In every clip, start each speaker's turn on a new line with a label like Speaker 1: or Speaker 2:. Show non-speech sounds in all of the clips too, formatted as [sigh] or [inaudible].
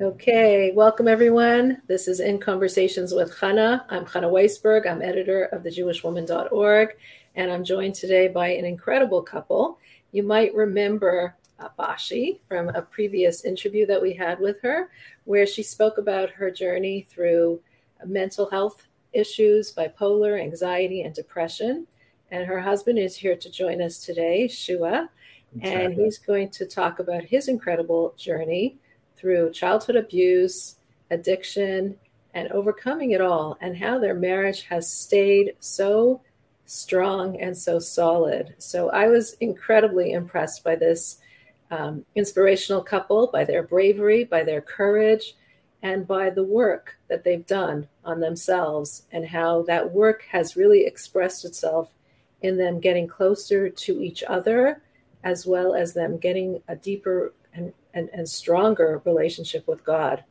Speaker 1: Okay, welcome everyone. This is In Conversations with Chana. I'm Chana Weisberg. I'm editor of thejewishwoman.org, and I'm joined today by an incredible couple. You might remember uh, Bashie from a previous interview that we had with her, where she spoke about her journey through mental health issues, bipolar, anxiety, and depression. And her husband is here to join us today, Shua, and he's going to talk about his incredible journey through childhood abuse, addiction, and overcoming it all, and how their marriage has stayed so strong and so solid. So I was incredibly impressed by this um, inspirational couple, by their bravery, by their courage, and by the work that they've done on themselves, and how that work has really expressed itself in them getting closer to each other, as well as them getting a deeper and and, stronger relationship with God.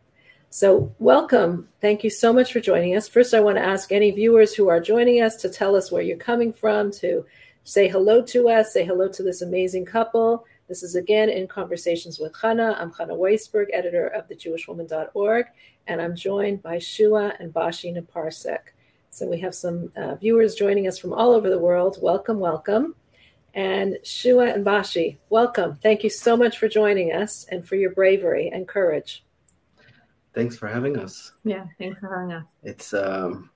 Speaker 1: So, welcome. Thank you so much for joining us. First, I want to ask any viewers who are joining us to tell us where you're coming from, to say hello to us, say hello to this amazing couple. This is again in Conversations with Chana. I'm Chana Weisberg, editor of thejewishwoman.org, and I'm joined by Shua and Bashie Naparstek. So we have some uh, viewers joining us from all over the world. Welcome, welcome. And Shua and Bashie, welcome. Thank you so much for joining us and for your bravery and courage.
Speaker 2: Thanks for having us.
Speaker 3: Yeah, thanks for having us.
Speaker 2: It's um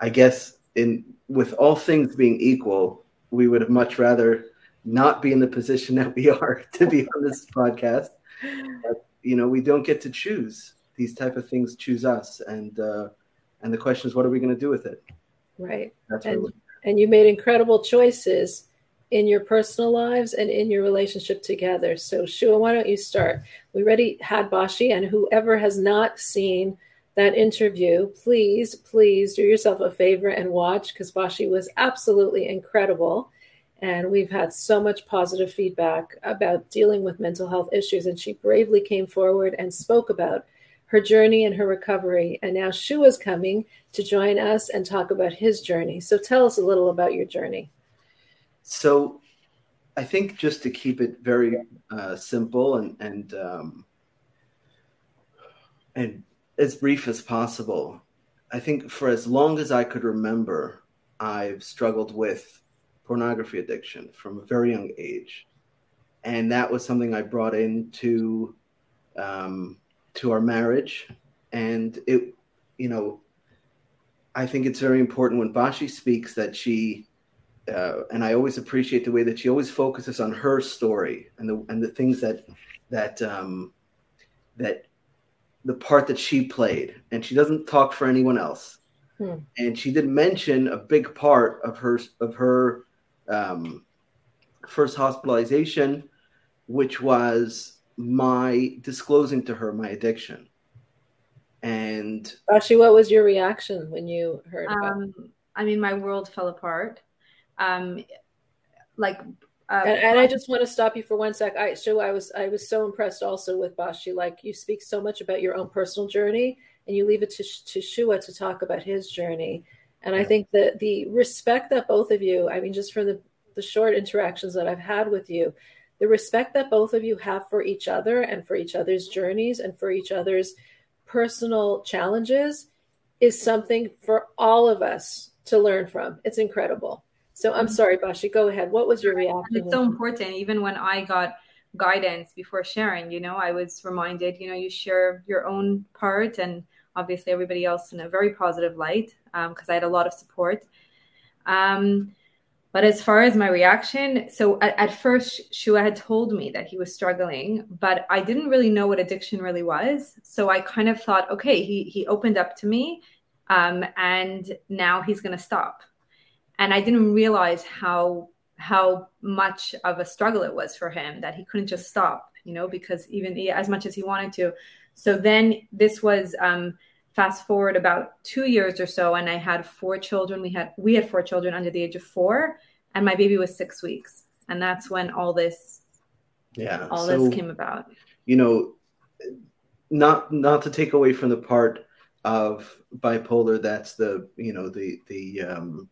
Speaker 2: I guess in with all things being equal, we would have much rather not be in the position [laughs] that we are to be on this [laughs] podcast. But, you know, we don't get to choose. These type of things choose us and uh and the question is what are we going to do with it?
Speaker 1: Right. That's and, and you made incredible choices in your personal lives and in your relationship together. So, Shua, why don't you start? We already had Bashie, and whoever has not seen that interview, please, please do yourself a favor and watch because Bashie was absolutely incredible. And we've had so much positive feedback about dealing with mental health issues. And she bravely came forward and spoke about her journey and her recovery. And now Shua's coming to join us and talk about his journey. So tell us a little about your journey.
Speaker 2: So I think just to keep it very uh, simple and and um, and as brief as possible, I think for as long as I could remember, I've struggled with pornography addiction from a very young age, and that was something I brought into um, to our marriage, and it, you know, I think it's very important when Bashie speaks that she uh, and I always appreciate the way that she always focuses on her story and the and the things that that um, that the part that she played, and she doesn't talk for anyone else. Hmm. And she did mention a big part of her of her um, first hospitalization, which was my disclosing to her my addiction. And
Speaker 1: actually, what was your reaction when you heard? Um,
Speaker 3: I mean, my world fell apart um, like
Speaker 1: uh, and, and, I just want to stop you for one sec. I so I was I was so impressed also with Bashie. Like you speak so much about your own personal journey, and you leave it to to Shua to talk about his journey. And yeah. I think that the respect that both of you, I mean, just from the the short interactions that I've had with you, the respect that both of you have for each other and for each other's journeys and for each other's personal challenges is something for all of us to learn from. It's incredible. So I'm mm-hmm. sorry, Bashie, go ahead. What was your reaction?
Speaker 3: It's so important. Even when I got guidance before sharing, you know, I was reminded, you know, you share your own part and obviously everybody else in a very positive light because um, I had a lot of support. Um, but as far as my reaction, so at, at, first, Shua had told me that he was struggling, but I didn't really know what addiction really was. So I kind of thought, okay, he he opened up to me, um, and now he's going to stop and I didn't realize how how much of a struggle it was for him that he couldn't just stop, you know, because even as much as he wanted to. So then this was um, fast forward about two years or so, and I had four children. We had we had four children under the age of four, and my baby was six weeks, and that's when all this,
Speaker 2: yeah,
Speaker 3: all so, this came about.
Speaker 2: You know, not not to take away from the part of bipolar that's the you know the the um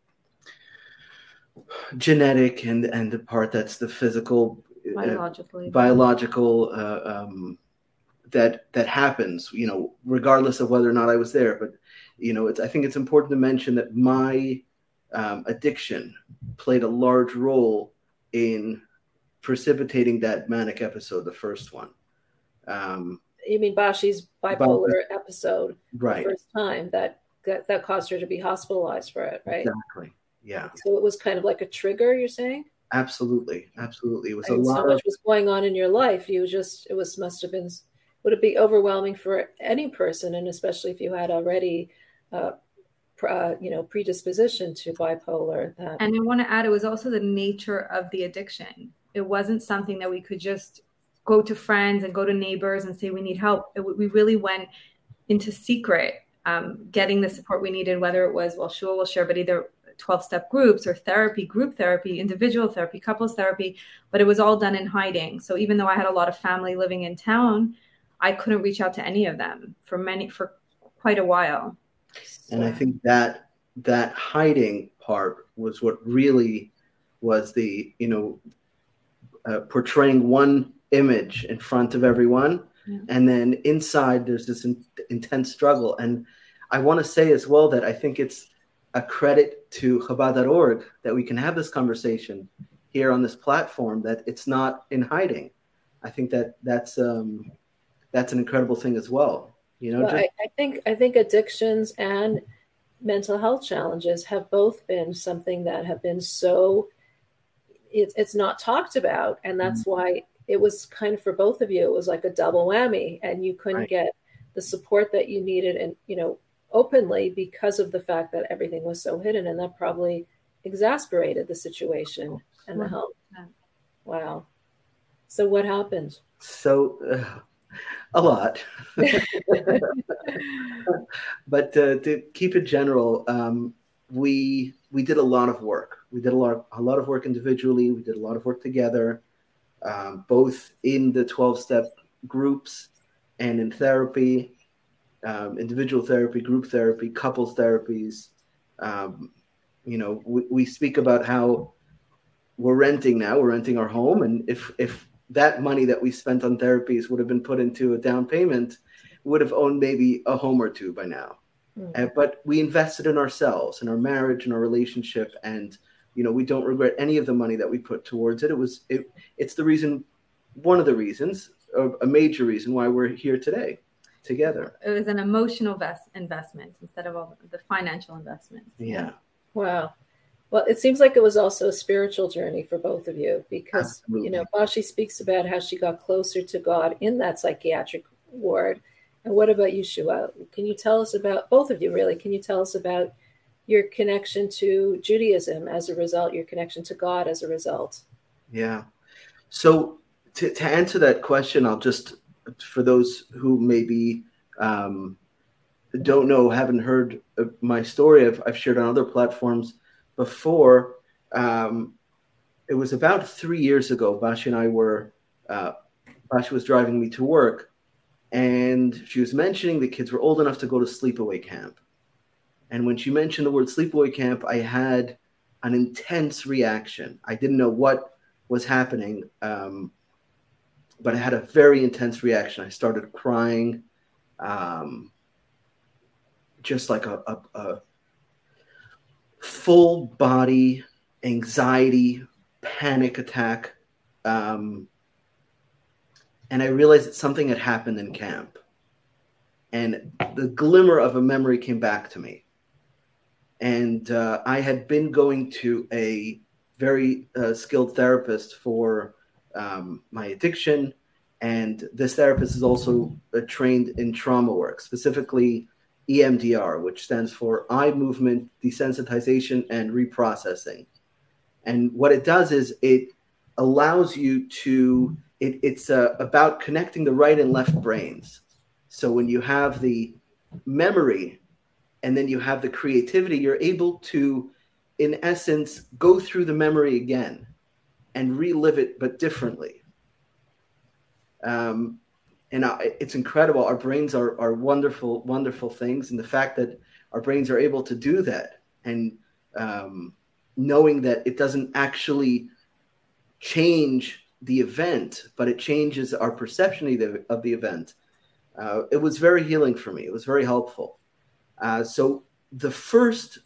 Speaker 2: genetic and and the part that's the physical
Speaker 3: biologically
Speaker 2: uh, biological uh, um, that that happens, you know, regardless of whether or not I was there. But you know, it's I think it's important to mention that my um, addiction played a large role in precipitating that manic episode, the first one. Um,
Speaker 1: you mean Bashie's bipolar episode,
Speaker 2: right?
Speaker 1: first time that, that that caused her to be hospitalized for it, right?
Speaker 2: Exactly. Yeah.
Speaker 1: So it was kind of like a trigger. You're saying?
Speaker 2: Absolutely, absolutely. It was a lot
Speaker 1: so much
Speaker 2: of
Speaker 1: was going on in your life. You just it was must have been would it be overwhelming for any person, and especially if you had already, uh, uh, you know, predisposition to bipolar. That
Speaker 3: And I want to add, it was also the nature of the addiction. It wasn't something that we could just go to friends and go to neighbors and say we need help. It, we really went into secret, um, getting the support we needed, whether it was, well, Shua will share, but either 12 step groups or therapy, group therapy, individual therapy, couples therapy, but it was all done in hiding. So even though I had a lot of family living in town, I couldn't reach out to any of them for many, for quite a while.
Speaker 2: and I think that that hiding part was what really was the you know uh, portraying one image in front of everyone,
Speaker 3: Yeah.
Speaker 2: and then inside there's this in- intense struggle. And I want to say as well that I think it's a credit to Chabad.org that we can have this conversation here on this platform. That it's not in hiding. I think that that's um, that's an incredible thing as well. You know,
Speaker 1: Well,
Speaker 2: just,
Speaker 1: I, I think I think addictions and mental health challenges have both been something that have been so it, it's not talked about, and that's
Speaker 2: Mm-hmm.
Speaker 1: why it was kind of for both of you. It was like a double whammy, and you couldn't
Speaker 2: Right.
Speaker 1: get the support that you needed, and you know, openly because of the fact that everything was so hidden, and that probably exasperated the situation and the help. Wow. So what happened?
Speaker 2: so uh, a lot. [laughs] but uh, to keep it general, um, we we did a lot of work. We did a lot of, a lot of work individually. We did a lot of work together, um, both in the twelve step groups and in therapy, um, individual therapy, group therapy, couples therapies. Um, you know, we, we speak about how we're renting now. We're renting our home, and if if that money that we spent on therapies would have been put into a down payment, would have owned maybe a home or two by now.
Speaker 1: Hmm.
Speaker 2: Uh, but we invested in ourselves, in our marriage, in our relationship, and you know we don't regret any of the money that we put towards it. It was it, it's the reason, one of the reasons, a major reason why we're here today, together.
Speaker 3: It was an emotional vest- investment instead of all the financial investment.
Speaker 2: Yeah,
Speaker 1: Wow. Well, it seems like it was also a spiritual journey for both of you because,
Speaker 2: Absolutely.
Speaker 1: you know, Bashie speaks about how she got closer to God in that psychiatric ward. And what about you, Shua? Can you tell us about both of you, really? Can you tell us about your connection to Judaism as a result, your connection to God as a result?
Speaker 2: Yeah. So to, to answer that question, I'll just, for those who maybe um, don't know, haven't heard my story, I've, I've shared on other platforms before. Um, it was about three years ago. Bashie and I were, uh, Bashie was driving me to work, and she was mentioning the kids were old enough to go to sleepaway camp. And when she mentioned the word sleepaway camp, I had an intense reaction. I didn't know what was happening, um, but I had a very intense reaction. I started crying, um, just like a, a, a full body anxiety, panic attack. Um, and I realized that something had happened in camp. And the glimmer of a memory came back to me. And uh, I had been going to a very uh, skilled therapist for um, my addiction. And this therapist is also uh, trained in trauma work, specifically EMDR, which stands for eye movement desensitization and reprocessing. And what it does is it allows you to, it, it's uh, about connecting the right and left brains. So when you have the memory and then you have the creativity, you're able to, in essence, go through the memory again and relive it, but differently. Um, and I, it's incredible. Our brains are, are wonderful, wonderful things. And the fact that our brains are able to do that and um, knowing that it doesn't actually change the event, but it changes our perception of the, of the event uh, it was very healing for me. It was very helpful. Uh, so the first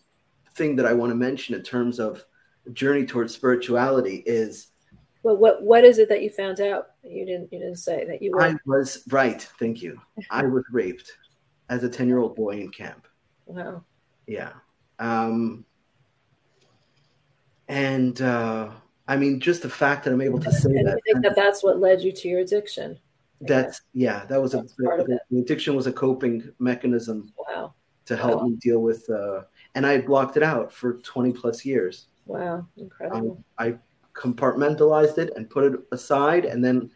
Speaker 2: thing that I want to mention in terms of journey towards spirituality is.
Speaker 1: Well, what what is it that you found out? You didn't you didn't say that you were.
Speaker 2: I was right. Thank you. I was raped as a ten year old boy in camp.
Speaker 1: Wow.
Speaker 2: Yeah. Um, and uh, I mean, just the fact that I'm able to say
Speaker 1: and
Speaker 2: that.
Speaker 1: Think that that's what led you to your addiction.
Speaker 2: That's yeah. That was that's a the, the, addiction was a coping mechanism.
Speaker 1: Wow.
Speaker 2: To help wow. me deal with, uh, and I had blocked it out for 20 plus years.
Speaker 1: Wow, incredible.
Speaker 2: I, I compartmentalized it and put it aside, and then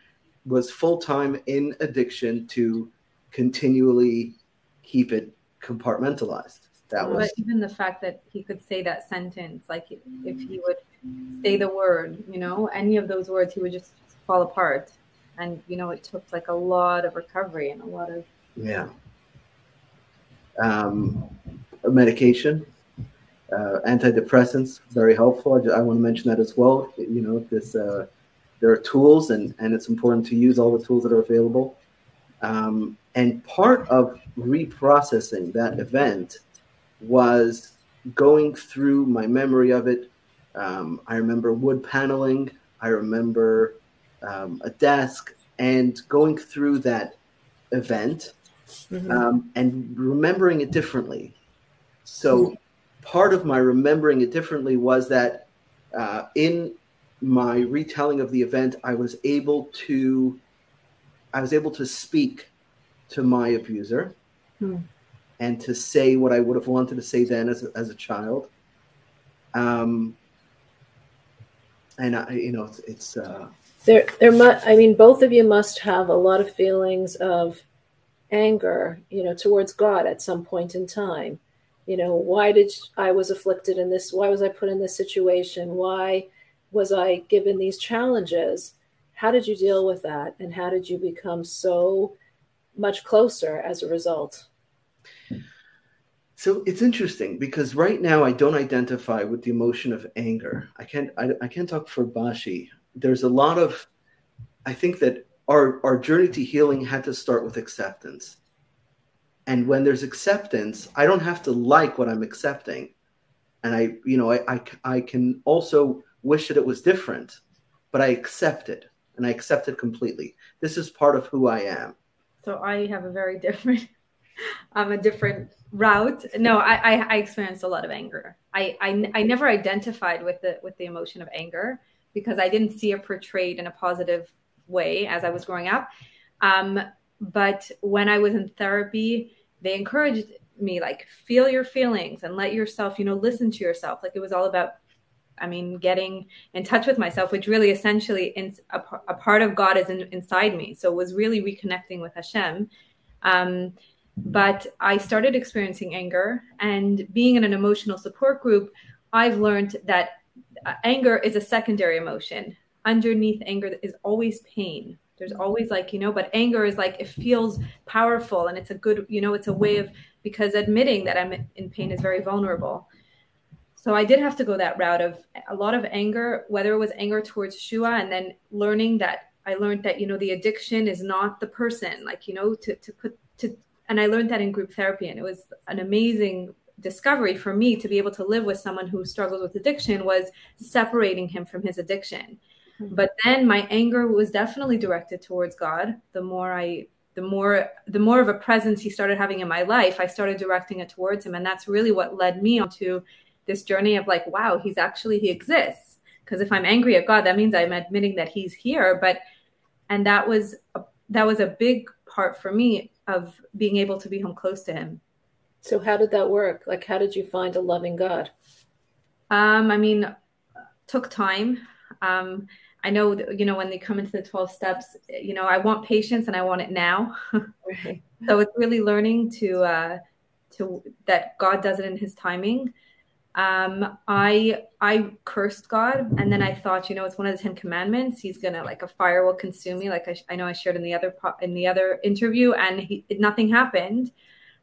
Speaker 2: was full time in addiction to continually keep it compartmentalized. That was.
Speaker 3: But even the fact that he could say that sentence, like if he would say the word, you know, any of those words, he would just fall apart. And you know, it took like a lot of recovery and a lot of
Speaker 2: yeah. Um, medication, uh, antidepressants, very helpful. I, I, want to mention that as well. You know, this uh, there are tools, and and it's important to use all the tools that are available. Um, and part of reprocessing that event was going through my memory of it. Um, I remember wood paneling. I remember um, a desk and going through that event mm-hmm. um, and remembering it differently. So. Part of my remembering it differently was that uh, in my retelling of the event, I was able to, I was able to speak to my abuser. Mm and to say what I would have wanted to say then as a, as a child. Um, and I, you know, it's, it's uh,
Speaker 1: there. There, must, I mean, both of you must have a lot of feelings of anger, you know, towards God at some point in time. You know, why did I was afflicted in this? Why was I put in this situation? Why was I given these challenges? How did you deal with that? And how did you become so much closer as a result?
Speaker 2: So it's interesting because right now I don't identify with the emotion of anger. I can't I, I can't talk for Bashie. There's a lot of I think that our our journey to healing had to start with acceptance. And when there's acceptance, I don't have to like what I'm accepting. And I, you know, I, I, I can also wish that it was different, but I accept it and I accept it completely. This is part of who I am.
Speaker 3: So I have a very [laughs] different I'm a different route. No, I, I, I experienced a lot of anger. I, I, I never identified with the with the emotion of anger because I didn't see it portrayed in a positive way as I was growing up. Um, but when I was in therapy, they encouraged me like feel your feelings and let yourself, you know, listen to yourself. Like it was all about I mean, getting in touch with myself, which really essentially in, a, a, part of God is in, inside me. So it was really reconnecting with Hashem. Um, but I started experiencing anger. And being in an emotional support group, I've learned that uh, anger is a secondary emotion. Underneath anger is always pain. There's always like, you know, but anger is like, it feels powerful and it's a good, you know, it's a way of, because admitting that I'm in pain is very vulnerable. So I did have to go that route of a lot of anger, whether it was anger towards Shua and then learning that I learned that, you know, the addiction is not the person, like, you know, to, to put, to and I learned that in group therapy, and it was an amazing discovery for me to be able to live with someone who struggles with addiction was separating him from his addiction. Mm-hmm. But then my anger was definitely directed towards God. The more I the more the more of a presence he started having in my life, I started directing it towards him. And that's really what led me onto this journey of like, wow, he's actually he exists. Because if I'm angry at God, that means I'm admitting that he's here. But and that was a, that was a big part for me of being able to be home close to him.
Speaker 1: So how did that work? Like how did you find a loving God?
Speaker 3: Um, I mean, took time. Um, I know, you know, when they come into the 12 steps, you know, I want patience and I want it now. [laughs] Right. so it's really learning to, uh, to that God does it in his timing um i i cursed god and then i thought you know it's one of the 10 commandments he's gonna like a fire will consume me like i, I know i shared in the other in the other interview and he, nothing happened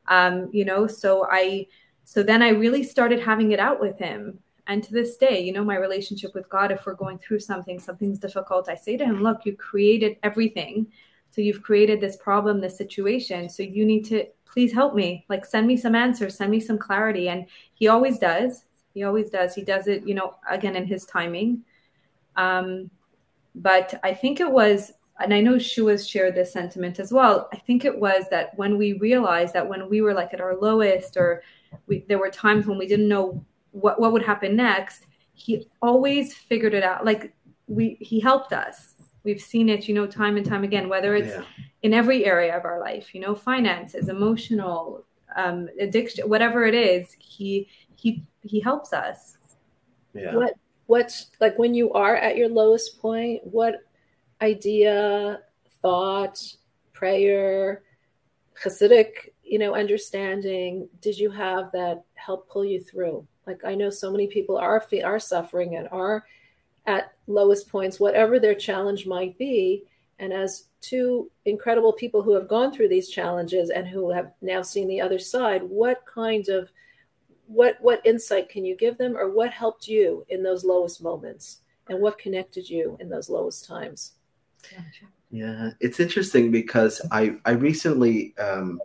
Speaker 3: um you know so i so then i really started having it out with him and to this day you know my relationship with god if we're going through something something's difficult i say to him look you created everything So you've created this problem, this situation. So you need to please help me. Like send me some answers, send me some clarity. And he always does. He always does. He does it, you know, again in his timing. Um, but I think it was, and I know Shua's shared this sentiment as well. I think it was that when we realized that when we were like at our lowest, or we, there were times when we didn't know what what would happen next, he always figured it out. Like we, he helped us we've seen it you know time and time again whether it's yeah. in every area of our life you know finances emotional um, addiction whatever it is he he he helps us
Speaker 1: yeah what what's like when you are at your lowest point what idea thought prayer hasidic you know understanding did you have that help pull you through like i know so many people are are suffering and are at lowest points, whatever their challenge might be. And as two incredible people who have gone through these challenges and who have now seen the other side, what kind of what what insight can you give them or what helped you in those lowest moments and what connected you in those lowest times
Speaker 2: yeah it's interesting because i i recently um,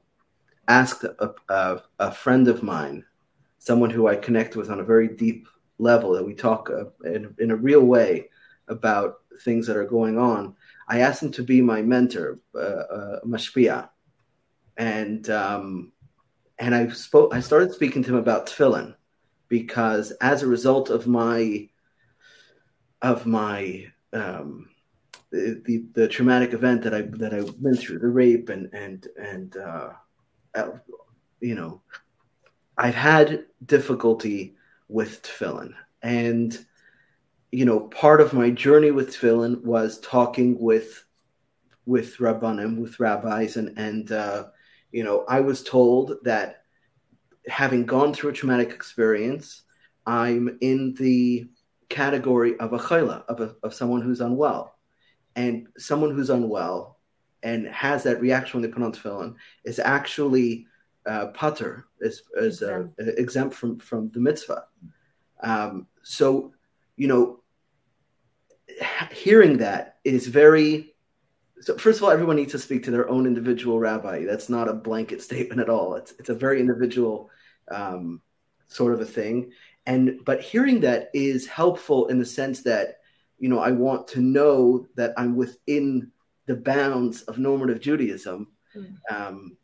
Speaker 2: asked a, a, a friend of mine someone who i connect with on a very deep level that we talk uh, in, in a real way about things that are going on. I asked him to be my mentor, uh, uh, Mashpia, and um, and I spoke. I started speaking to him about tefillin because as a result of my of my um, the, the, the traumatic event that I that I went through, the rape and and and uh, uh you know, I've had difficulty with tefillin. And, you know, part of my journey with tefillin was talking with with rabbanim, with rabbis, and and uh, you know, I was told that having gone through a traumatic experience, I'm in the category of a chayla, of a, of someone who's unwell, and someone who's unwell and has that reaction when they put on tefillin is actually uh, patur is, is uh, exempt. Uh, exempt from from the mitzvah. Um, so, you know, hearing that is very. So first of all, everyone needs to speak to their own individual rabbi. That's not a blanket statement at all. It's it's a very individual um, sort of a thing. And but hearing that is helpful in the sense that you know I want to know that I'm within the bounds of normative Judaism. Mm. Um,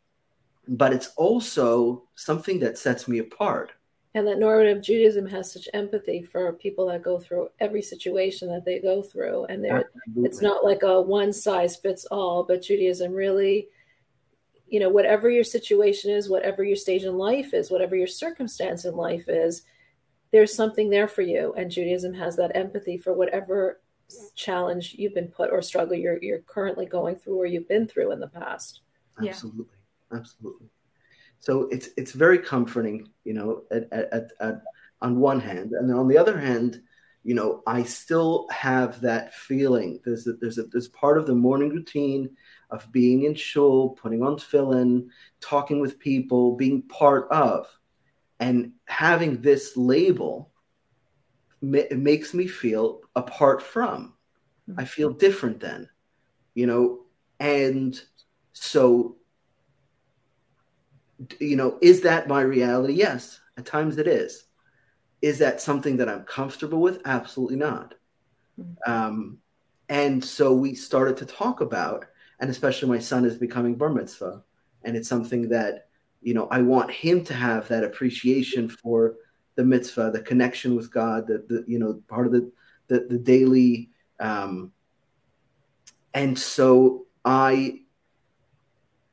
Speaker 2: but it's also something that sets me apart.
Speaker 1: And that normative Judaism has such empathy for people that go through every situation that they go through. And it's not like a one size fits all, but Judaism really, you know, whatever your situation is, whatever your stage in life is, whatever your circumstance in life is, there's something there for you. And Judaism has that empathy for whatever challenge you've been put or struggle you're, you're currently going through or you've been through in the past.
Speaker 2: Absolutely. Yeah absolutely. So it's it's very comforting, you know, at, at, at, on one hand, and on the other hand, you know, I still have that feeling. There's a, there's a, there's part of the morning routine of being in shul, putting on tefillin, talking with people, being part of, and having this label ma- makes me feel apart from. I feel mm-hmm. different then, you know, and so you know, is that my reality? Yes, at times it is. Is that something that I'm comfortable with? Absolutely not. Mm-hmm. Um, and so we started to talk about, and especially my son is becoming bar mitzvah, and it's something that you know I want him to have that appreciation for the mitzvah, the connection with God, the, the you know part of the the, the daily. Um, and so I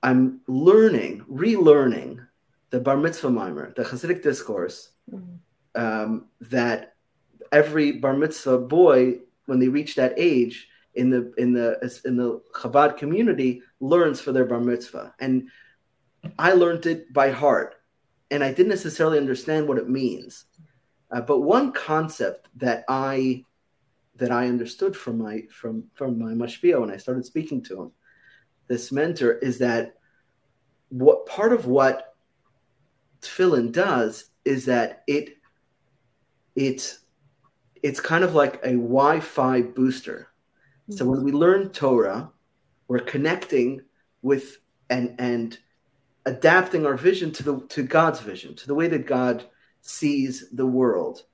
Speaker 2: I'm learning, relearning the Bar Mitzvah Maamar, the Hasidic discourse, mm-hmm. um, that every Bar Mitzvah boy, when they reach that age in the in the in the Chabad community, learns for their Bar Mitzvah, and I learned it by heart, and I didn't necessarily understand what it means, uh, but one concept that I that I understood from my from from my mashpia when I started speaking to him, this mentor, is that what part of what tefillin does is that it it's it's kind of like a Wi-Fi booster. So when we learn Torah, we're connecting with and and adapting our vision to the to God's vision, to the way that God sees the world.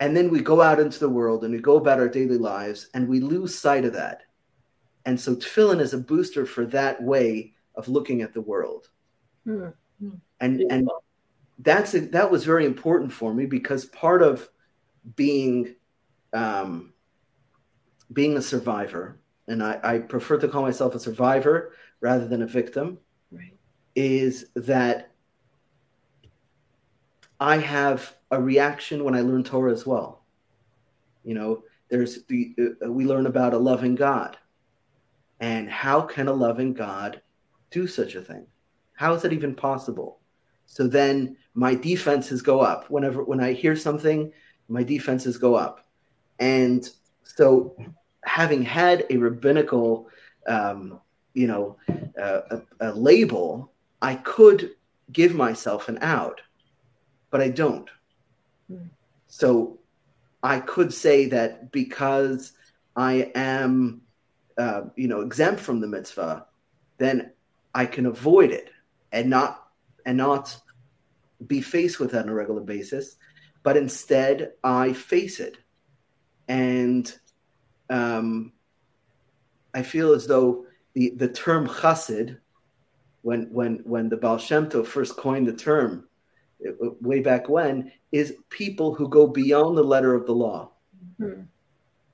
Speaker 2: And then we go out into the world and we go about our daily lives and we lose sight of that. And so tefillin is a booster for that way of looking at the world. Mm-hmm. And and that's a, that was very important for me because part of being um, being a survivor, and I, I, prefer to call myself a survivor rather than a victim, right. is that I have a reaction when I learn Torah as well. You know, there's the uh, we learn about a loving God, and how can a loving God do such a thing? How is that even possible? So then my defenses go up whenever when I hear something, my defenses go up, and so having had a rabbinical, um, you know, uh, a, a label, I could give myself an out, but I don't. Mm. So I could say that because I am, uh, you know, exempt from the mitzvah, then I can avoid it and not and not be faced with that on a regular basis, but instead I face it. And um, I feel as though the, the term chassid, when, when, when the Baal Shem Tov first coined the term, it, way back when, is people who go beyond the letter of the law. Mm-hmm.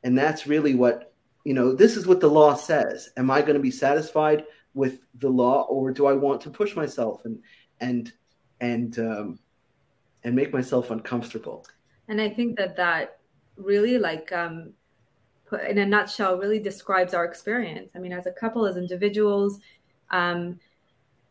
Speaker 2: And that's really what, you know, this is what the law says. Am I going to be satisfied with the law or do I want to push myself and, and and um, and make myself uncomfortable.
Speaker 3: And I think that that really like um, put in a nutshell really describes our experience. I mean, as a couple, as individuals, um,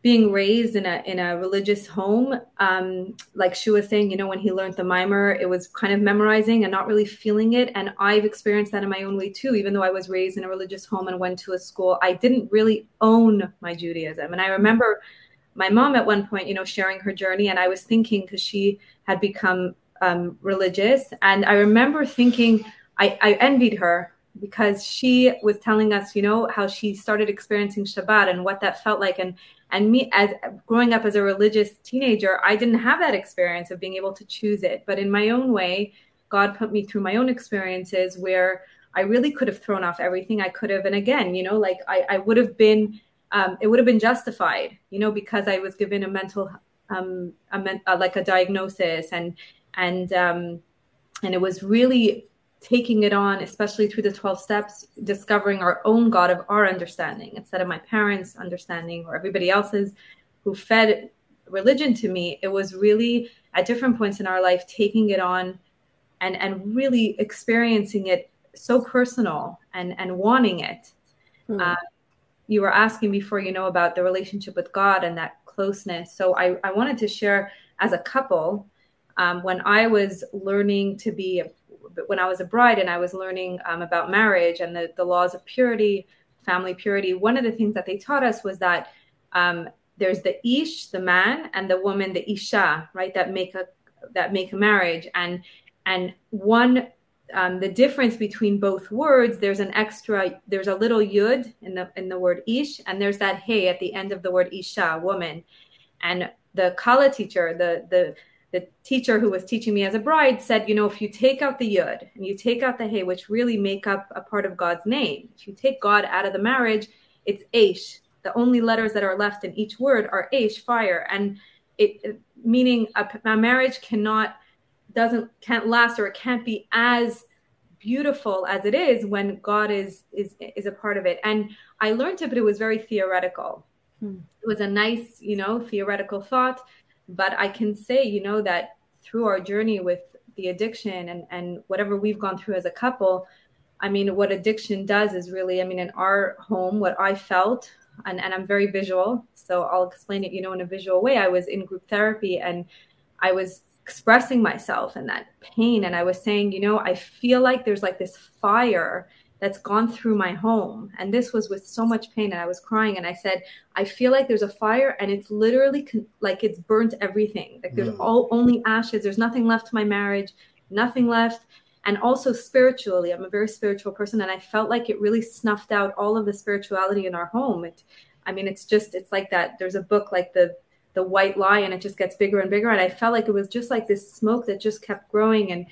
Speaker 3: being raised in a in a religious home, um, like she was saying, you know, when he learned the maamar, it was kind of memorizing and not really feeling it. And I've experienced that in my own way too. Even though I was raised in a religious home and went to a school, I didn't really own my Judaism. And I remember my mom at one point, you know, sharing her journey, and I was thinking because she had become um, religious, and I remember thinking I, I envied her because she was telling us, you know, how she started experiencing Shabbat and what that felt like, and and me as growing up as a religious teenager, I didn't have that experience of being able to choose it, but in my own way, God put me through my own experiences where I really could have thrown off everything I could have, and again, you know, like I, I would have been um, it would have been justified, you know, because I was given a mental, um, a men- uh, like a diagnosis, and and um, and it was really taking it on, especially through the twelve steps, discovering our own God of our understanding instead of my parents' understanding or everybody else's who fed religion to me. It was really at different points in our life taking it on, and and really experiencing it so personal and and wanting it. Mm. Uh, you were asking before, you know, about the relationship with God and that closeness. So I, I wanted to share as a couple, um, when I was learning to be, when I was a bride and I was learning um, about marriage and the, the laws of purity, family purity, one of the things that they taught us was that um, there's the ish, the man, and the woman, the isha, right? That make a that make a marriage, and and one um, the difference between both words, there's an extra, there's a little yud in the in the word ish, and there's that hey at the end of the word isha, woman. And the kala teacher, the the the teacher who was teaching me as a bride said, you know, if you take out the yud and you take out the hey, which really make up a part of God's name, if you take God out of the marriage, it's aish. The only letters that are left in each word are aish, fire, and it meaning a, a marriage cannot doesn't can't last or it can't be as beautiful as it is when God is is is a part of it. And I learned it, but it was very theoretical. Hmm. It was a nice, you know, theoretical thought. But I can say, you know, that through our journey with the addiction and and whatever we've gone through as a couple, I mean, what addiction does is really, I mean, in our home, what I felt, and, and I'm very visual, so I'll explain it, you know, in a visual way. I was in group therapy and I was expressing myself and that pain and i was saying you know i feel like there's like this fire that's gone through my home and this was with so much pain and i was crying and i said i feel like there's a fire and it's literally con- like it's burnt everything like there's mm. all only ashes there's nothing left to my marriage nothing left and also spiritually. I'm a very spiritual person, and I felt like it really snuffed out all of the spirituality in our home. It, I mean, it's just it's like that. There's a book like the the white lie, and it just gets bigger and bigger. And I felt like it was just like this smoke that just kept growing. And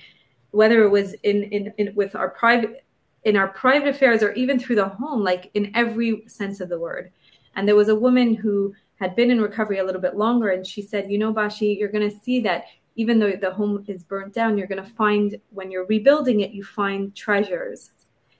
Speaker 3: whether it was in in, in with our private in our private affairs or even through the home, like in every sense of the word. And there was a woman who had been in recovery a little bit longer, and she said, "You know, Bashie, you're going to see that." even though the home is burnt down, you're going to find when you're rebuilding it, you find treasures.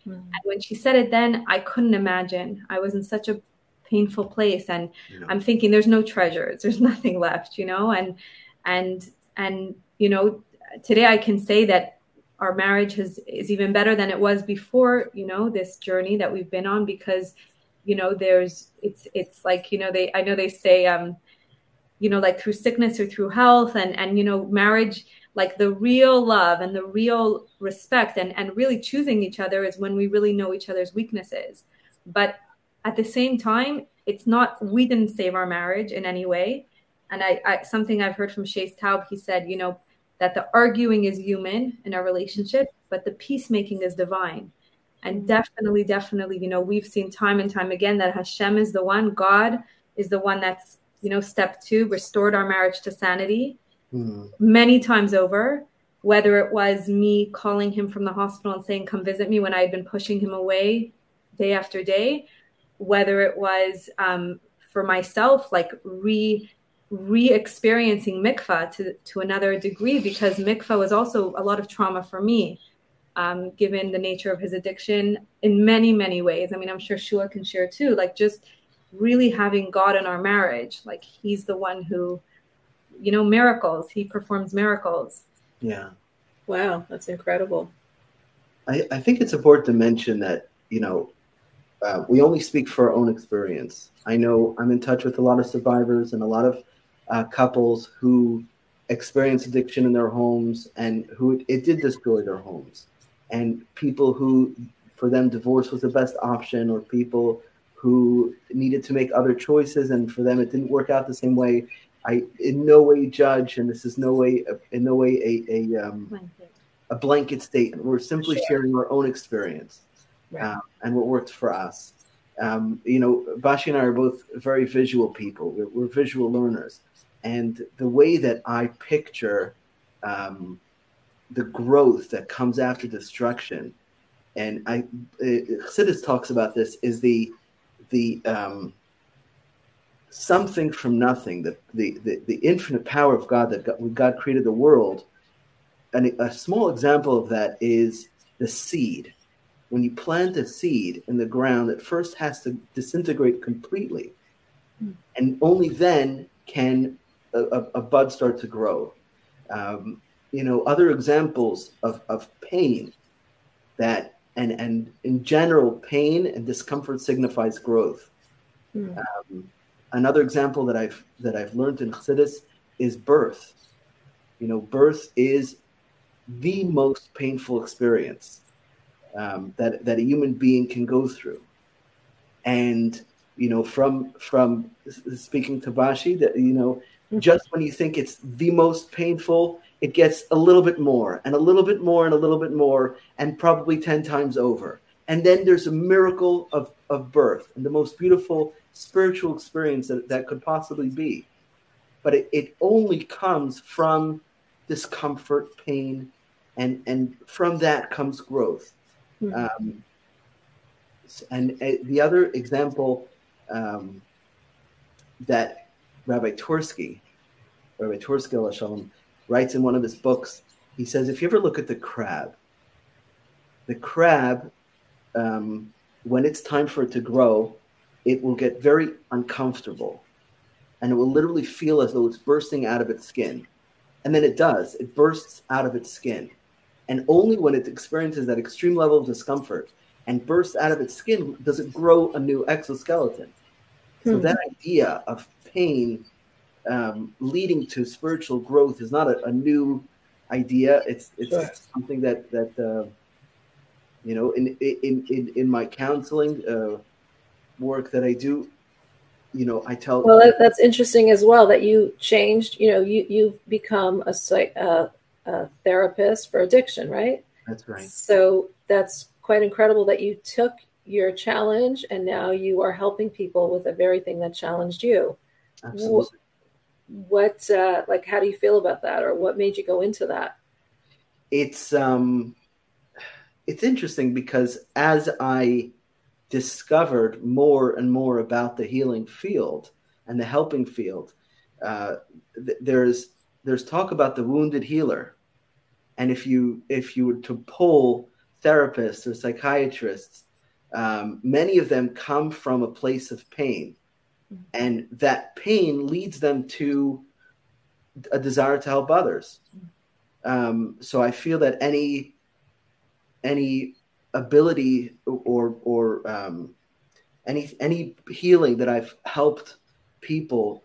Speaker 3: Mm. And when she said it, then I couldn't imagine. I was in such a painful place, and yeah. I'm thinking, there's no treasures, there's [laughs] nothing left, you know. And and and you know, today I can say that our marriage has is even better than it was before. You know, this journey that we've been on because you know there's it's it's like you know they I know they say um you know like through sickness or through health and and you know marriage like the real love and the real respect and and really choosing each other is when we really know each other's weaknesses but at the same time it's not we didn't save our marriage in any way and i, I something i've heard from Shais Taub he said you know that the arguing is human in our relationship but the peacemaking is divine and definitely definitely you know we've seen time and time again that hashem is the one god is the one that's you know, step two, restored our marriage to sanity mm. many times over. Whether it was me calling him from the hospital and saying, come visit me when I had been pushing him away day after day, whether it was um, for myself, like re re-experiencing mikvah to, to another degree because mikvah was also a lot of trauma for me um, given the nature of his addiction in many many ways i mean i'm sure shua can share too like just really having God in our marriage. Like he's the one who, you know, miracles. He performs miracles.
Speaker 2: Yeah.
Speaker 1: Wow, that's incredible.
Speaker 2: I, I think it's important to mention that, you know, uh, we only speak for our own experience. I know I'm in touch with a lot of survivors and a lot of uh, couples who experienced addiction in their homes and who it, it did destroy their homes. And people who, for them, divorce was the best option, or people who needed to make other choices, and for them it didn't work out the same way. I in no way judge, and this is no way in no way a a, um, blanket. a blanket statement. We're simply sure. sharing our own experience right. uh, and what worked for us. Um, you know, Bashie and I are both very visual people. We're, we're visual learners, and the way that I picture um, the growth that comes after destruction, and I, uh, Chassidus talks about this, is the the um, something from nothing, the, the, the, the, infinite power of God that God, God created the world. And a small example of that is the seed. When you plant a seed in the ground, it first has to disintegrate completely. Mm. And only then can a, a, a bud start to grow. Um, you know, other examples of, of pain that and and in general, pain and discomfort signifies growth. Mm. Um, another example that I've that I've learned in Chassidus is birth. You know, birth is the most painful experience um, that that a human being can go through, and you know, from from speaking to Bashie, that you know, mm. just when you think it's the most painful, it gets a little bit more and a little bit more and a little bit more and probably 10 times over. And then there's a miracle of, of birth and the most beautiful spiritual experience that, that could possibly be. But it, it only comes from discomfort, pain, and, and from that comes growth. Mm-hmm. Um, and uh, the other example um, that Rabbi Twerski, Rabbi Twerski, Shalom, writes in one of his books, he says, if you ever look at the crab, the crab, um, when it's time for it to grow, it will get very uncomfortable and it will literally feel as though it's bursting out of its skin. And then it does, it bursts out of its skin. And only when it experiences that extreme level of discomfort and bursts out of its skin does it grow a new exoskeleton. Hmm. So that idea of pain um, leading to spiritual growth is not a, a new idea. It's it's sure. something that that uh, you know in in in in my counseling uh, work that I do. You know, I tell.
Speaker 1: Well, that's interesting as well that you changed. You know, you you've become a, a, a therapist for addiction, right?
Speaker 2: That's right.
Speaker 1: So that's quite incredible that you took your challenge and now you are helping people with the very thing that challenged you.
Speaker 2: Absolutely.
Speaker 1: What, uh, like, how do you feel about that, or what made you go into that?
Speaker 2: It's um, it's interesting because as I discovered more and more about the healing field and the helping field, uh, th- there's there's talk about the wounded healer, and if you if you were to pull therapists or psychiatrists, um, many of them come from a place of pain, and that pain leads them to a desire to help others. Um, so I feel that any any ability or or um, any any healing that I've helped people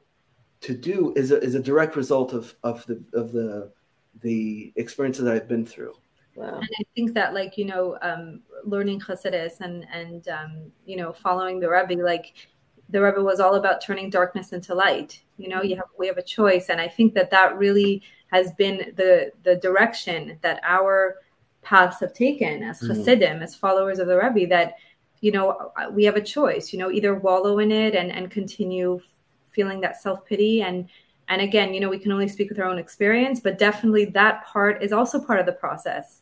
Speaker 2: to do is a, is a direct result of of the of the the experiences that I've been through.
Speaker 3: Wow. And I think that like you know um, learning Chassidus and and um, you know following the Rebbe like the Rebbe was all about turning darkness into light. You know, you have we have a choice, and I think that that really has been the the direction that our paths have taken as mm. Hasidim, as followers of the Rebbe, that, you know, we have a choice, you know, either wallow in it and, and continue feeling that self pity. And, and again, you know, we can only speak with our own experience, but definitely that part is also part of the process.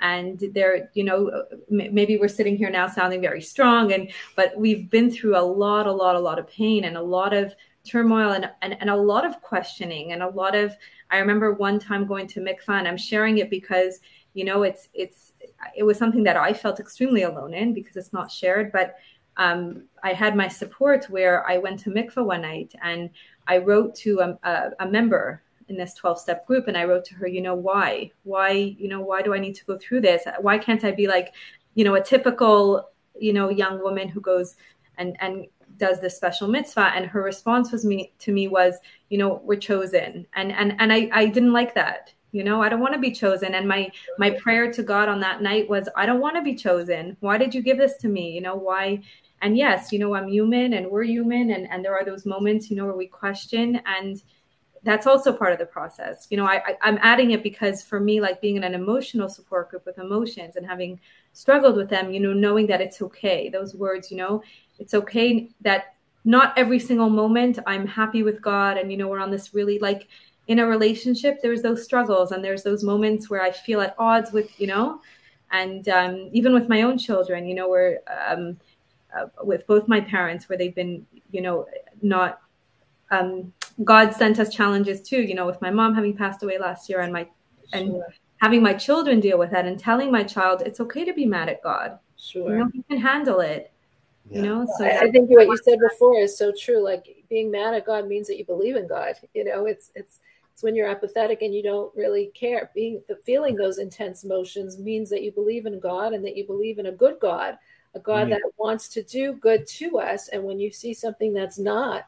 Speaker 3: And there, you know, maybe we're sitting here now sounding very strong, and but we've been through a lot, a lot, a lot of pain and a lot of turmoil and, and, and a lot of questioning and a lot of I remember one time going to mikvah and I'm sharing it because you know it's it's it was something that i felt extremely alone in because it's not shared but um, i had my support where i went to mikvah one night and i wrote to a, a, a member in this 12 step group and i wrote to her you know why? Why you know why do i need to go through this? Why can't i be like you know a typical you know young woman who goes and and does this special mitzvah? And her response was me to me was you know we're chosen. And and and i i didn't like that. You know i don't want to be chosen. And my my prayer to god on that night was i don't want to be chosen. Why did you give this to me? You know why and yes you know i'm human and we're human and and there are those moments you know where we question and that's also part of the process. You know I, I i'm adding it because for me like being in an emotional support group with emotions and having struggled with them you know knowing that it's okay. Those words you know it's okay that not every single moment i'm happy with god and you know we're on this really like in a relationship there's those struggles and there's those moments where i feel at odds with you know and um, even with my own children you know where um, uh, with both my parents where they've been you know not um, god sent us challenges too you know with my mom having passed away last year and my and sure. having my children deal with that and telling my child it's okay to be mad at god
Speaker 1: sure
Speaker 3: you know he can handle it yeah. you know
Speaker 1: so I, I think what you said before is so true like being mad at god means that you believe in god you know it's it's it's when you're apathetic and you don't really care. Being feeling those intense emotions means that you believe in God and that you believe in a good God, a God right. that wants to do good to us. And when you see something that's not,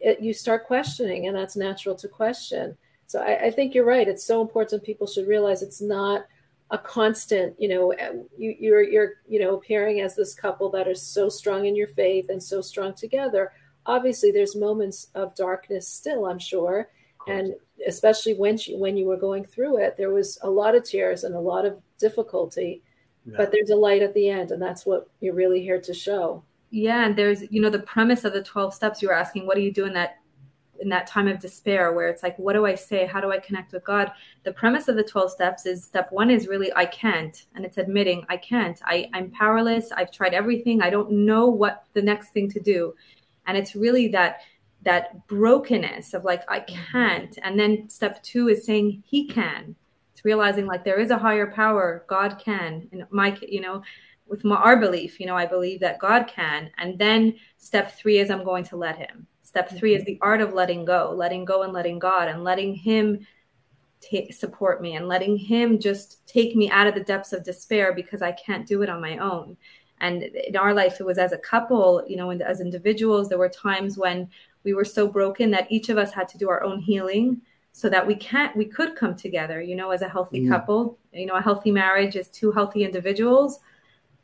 Speaker 1: it, you start questioning, and that's natural to question. So I, I think you're right. It's so important. People should realize it's not a constant you know eh, you, you're you're you know appearing as this couple that are so strong in your faith and so strong together obviously there's moments of darkness still i'm sure and especially when she, when you were going through it, there was a lot of tears and a lot of difficulty, yeah. but there's a light at the end, and that's what you're really here to show.
Speaker 3: Yeah, and there's you know the premise of the twelve steps. You were asking, what do you do in that in that time of despair where it's like, what do I say? How do I connect with God? The premise of the 12 steps is step one is really, I can't. And it's admitting, I can't. I, I'm powerless. I've tried everything. I don't know what the next thing to do. And it's really that that brokenness of like i can't and then step two is saying he can it's realizing like there is a higher power god can and my you know with my, our belief you know i believe that god can and then step three is i'm going to let him. Step three is mm-hmm. the art of letting go letting go and letting god and letting him t- support me and letting him just take me out of the depths of despair because i can't do it on my own. And in our life it was as a couple you know and as individuals there were times when we were so broken that each of us had to do our own healing so that we can't we could come together you know as a healthy mm. couple you know a healthy marriage is two healthy individuals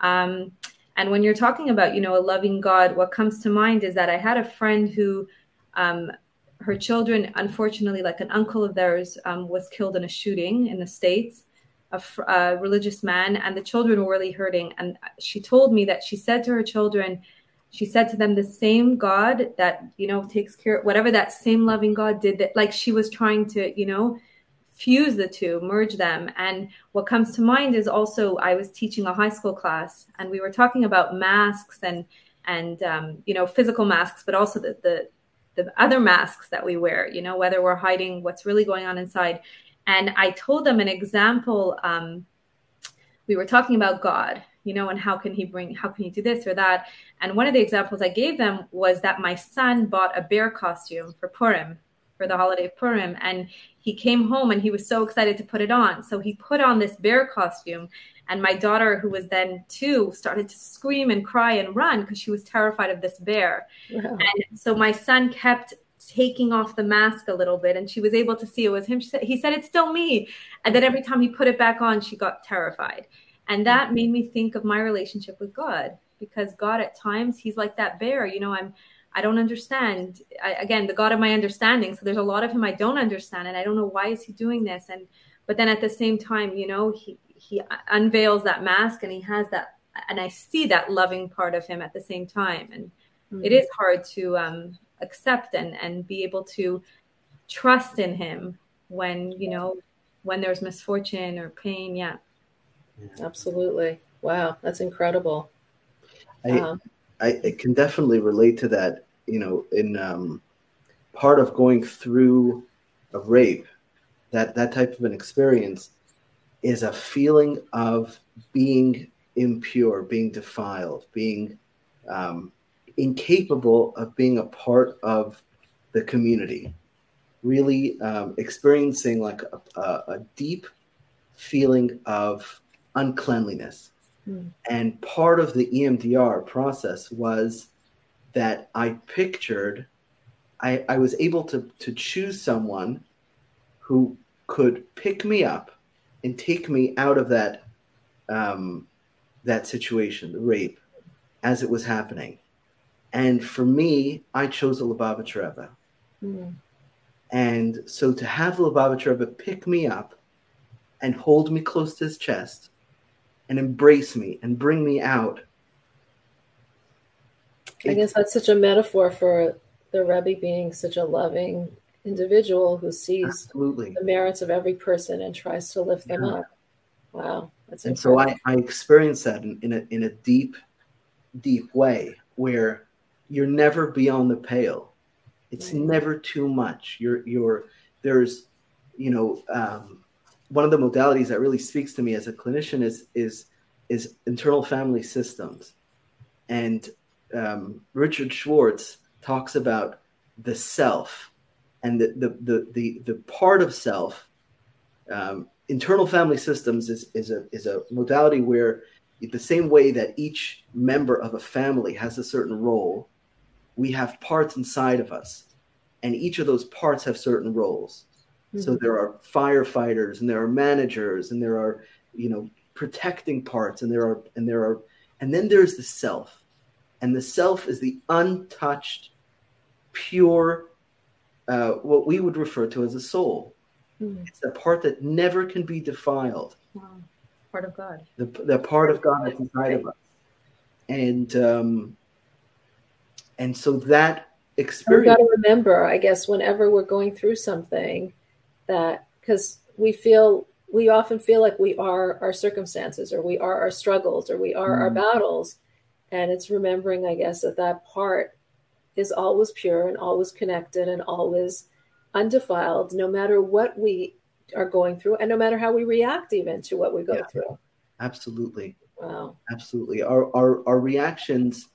Speaker 3: um, and when you're talking about you know a loving god what comes to mind is that i had a friend who um, her children unfortunately like an uncle of theirs um, was killed in a shooting in the states a, a religious man, and the children were really hurting. And she told me that she said to her children, she said to them, the same God that, you know, takes care, whatever that same loving God did, that like she was trying to, you know, fuse the two, merge them. And what comes to mind is also I was teaching a high school class and we were talking about masks and, and, um, you know, physical masks, but also the, the, the other masks that we wear, you know, whether we're hiding what's really going on inside. And I told them an example. Um, we were talking about God, you know, and how can he bring, how can he do this or that? And one of the examples I gave them was that my son bought a bear costume for Purim, for the holiday of Purim. And he came home and he was so excited to put it on. So he put on this bear costume. And my daughter, who was then two, started to scream and cry and run because she was terrified of this bear. Wow. And so my son kept taking off the mask a little bit and she was able to see it was him. Said, he said, It's still me. And then every time he put it back on, she got terrified. And that made me think of my relationship with God because God, at times, he's like that bear. You know, I'm. I don't understand. I, again, the God of my understanding. So there's a lot of him I don't understand, and I don't know why is he doing this. And but then at the same time, you know, he he unveils that mask and he has that, and I see that loving part of him at the same time. And mm-hmm. it is hard to um, accept and and be able to trust in him when you know when there's misfortune or pain yeah
Speaker 1: absolutely. Wow that's incredible.
Speaker 2: I, um, I, I can definitely relate to that you know in um, part of going through a rape that that type of an experience is a feeling of being impure being defiled being um, incapable of being a part of the community, really um, experiencing like a, a, a, deep feeling of uncleanliness. Mm. And part of the EMDR process was that I pictured, I, I was able to, to choose someone who could pick me up and take me out of that um, that situation, the rape, as it was happening. And for me, I chose a Lubavitcher Rebbe. Mm. And so to have Lubavitcher Rebbe pick me up and hold me close to his chest and embrace me and bring me out.
Speaker 1: I guess that's such a metaphor for the Rebbe being such a loving individual who sees
Speaker 2: Absolutely.
Speaker 1: the merits of every person and tries to lift them yeah. up. Wow,
Speaker 2: that's and so I, I experienced that in, in a in a deep, deep way where you're never beyond the pale. It's right. never too much. You're you're there's you know um, one of the modalities that really speaks to me as a clinician is is is internal family systems, and um, Richard Schwartz talks about the self and the the the the, the part of self. Um, internal family systems is is a is a modality where the same way that each member of a family has a certain role we have parts inside of us, and each of those parts have certain roles. Mm-hmm. So there are firefighters, and there are managers, and there are you know protecting parts, and there are and there are and then there's the self, and the self is the untouched, pure, uh, what we would refer to as a soul. Mm-hmm. It's the part that never can be defiled.
Speaker 3: Wow. Part of God.
Speaker 2: The, the part of God that's inside of us. And um, and so that experience.
Speaker 1: We've got to remember, I guess, whenever we're going through something, that because we feel we often feel like we are our circumstances or we are our struggles or we are mm. our battles. And it's remembering i guess that that part is always pure and always connected and always undefiled no matter what we are going through and no matter how we react even to what we go yeah, through.
Speaker 2: Absolutely.
Speaker 1: Wow.
Speaker 2: Absolutely. Our, our our reactions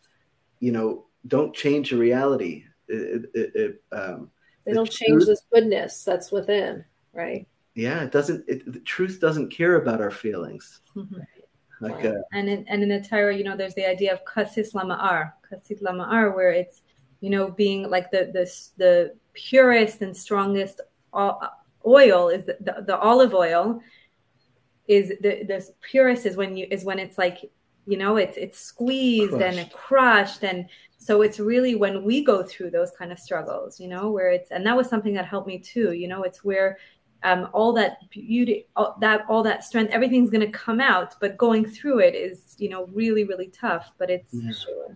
Speaker 2: you know don't change the reality. It, it, it, um,
Speaker 1: they don't the change this goodness that's within, right?
Speaker 2: Yeah, it doesn't. the truth doesn't care about our feelings.
Speaker 3: Mm-hmm. Like, uh, and in, and in the Torah, you know, there's the idea of kasis lama'ar, kasit lama'ar, where it's you know being like the the the purest and strongest oil is the, the, the olive oil is the the purest is when you is when it's like you know it's it's squeezed crushed. and crushed and so it's really when we go through those kind of struggles you know where it's and that was something that helped me too you know it's where um, all that beauty, all that all that strength, everything's going to come out. But going through it is, you know, really really tough. But it's yeah.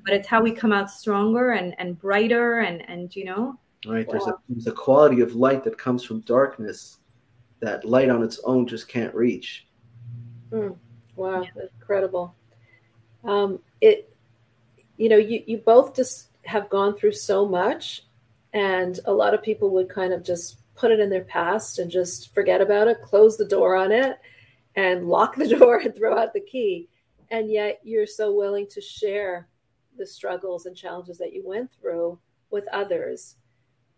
Speaker 3: but it's how we come out stronger and and brighter and and you know.
Speaker 2: Right. There's a there's a quality of light that comes from darkness that light on its own just can't reach.
Speaker 1: Mm. Wow, yeah. incredible. Um, it, you know, you you both just have gone through so much, and a lot of people would kind of just put it in their past and just forget about it, close the door on it, and lock the [laughs] door and throw out the key. And yet you're so willing to share the struggles and challenges that you went through with others.